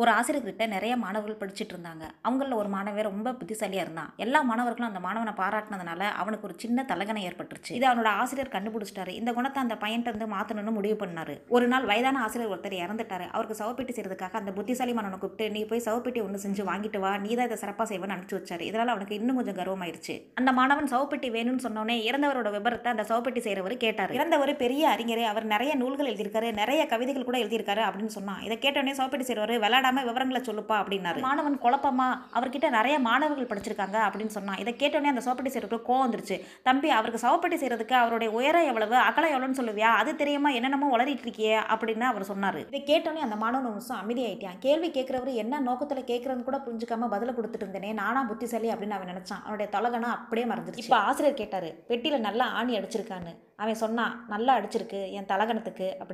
ஒரு ஆசிரியர்கிட்ட நிறைய மாணவர்கள் படிச்சுட்டு இருந்தாங்க. அவங்களில் ஒரு மாணவர் ரொம்ப புத்திசாலியாக இருந்தான். எல்லா மாணவர்களும் அந்த மாணவனை பாராட்டினதுனால அவனுக்கு ஒரு சின்ன தலகனை ஏற்பட்டுருச்சு. இது அவனோட ஆசிரியர் கண்டுபிடிச்சிட்டாரு. இந்த குணத்தை அந்த பையன்ட்ட வந்து மாற்றணும்னு முடிவு பண்ணாரு. ஒரு நாள் வயதான ஆசிரியர் ஒருத்தர் இறந்துட்டாரு. அவருக்கு சவப்பெட்டி செய்யறதுக்காக அந்த புத்திசாலி மாணவனை கூப்பிட்டு நீ போய் சவப்பெட்டி ஒன்று செஞ்சு வாங்கிட்டு வா. நீ தான் இதை சிறப்பாக செய்வேன்னு அனுப்பிச்சு வச்சாரு. இதனால் அவனுக்கு இன்னும் கொஞ்சம் கர்வமாயிருச்சு. அந்த மாணவன் சவப்பெட்டி வேணும்னு சொன்னோனே இறந்தவரோட விவரத்தை அந்த சவப்பெட்டி செய்கிறவர் கேட்டார். இறந்தவர் பெரிய அறிஞர். அவர் நிறைய நூல்கள் எழுதியிருக்காரு. நிறைய கவிதைகள் கூட எழுதியிருக்காரு. அப்படின்னு சொன்னான். இதை கேட்டோடனே சவப்பெட்டி செய்கிறவர் விளையாடாம விவரங்களை சொல்லுப்பா அப்படின்னாரு. மாணவன் குழப்பமா? அவர்கிட்ட நிறைய மாணவர்கள் படிச்சிருக்காங்க அப்படின்னு சொன்னான். இதை கேட்டோடனே அந்த சவப்பெட்டி செய்கிறவருக்கு கோவம் வந்துருச்சு. தம்பி அவருக்கு சவப்பெட்டி செய்யறதுக்கு அவருடைய உயரம் எவ்வளவு அகலம் எவ்வளோன்னு சொல்லுவியா? அது தெரியாம என்னென்னமோ வளரிட்டு இருக்கியே அப்படின்னு அவர் சொன்னார். இதை கேட்டோடனே அந்த மாணவன் நிமிஷம் அமைதியாயிட்டான். கேள்வி கேட்குறவர் என்ன நோக்கத்தில் கேட்குறன்னு கூட புரிஞ்சுக்காம பதில கொடுத்துட்டு இருந்தேனே நானா புத்திசாலி அப்படின்னு அவன் நினைச்சான். அவனுடைய தொலகனா அப்படியே மறந்துருச்சு இப்போ ஆசிரியர் கேட்டாரு பெட்டியில் நல்லா ஆணி அடிச்சிருக்கான்னு. அவன் சொன்னான் நல்லா அடிச்சிருக்கு என் தலகணத்துக்கு அப்படி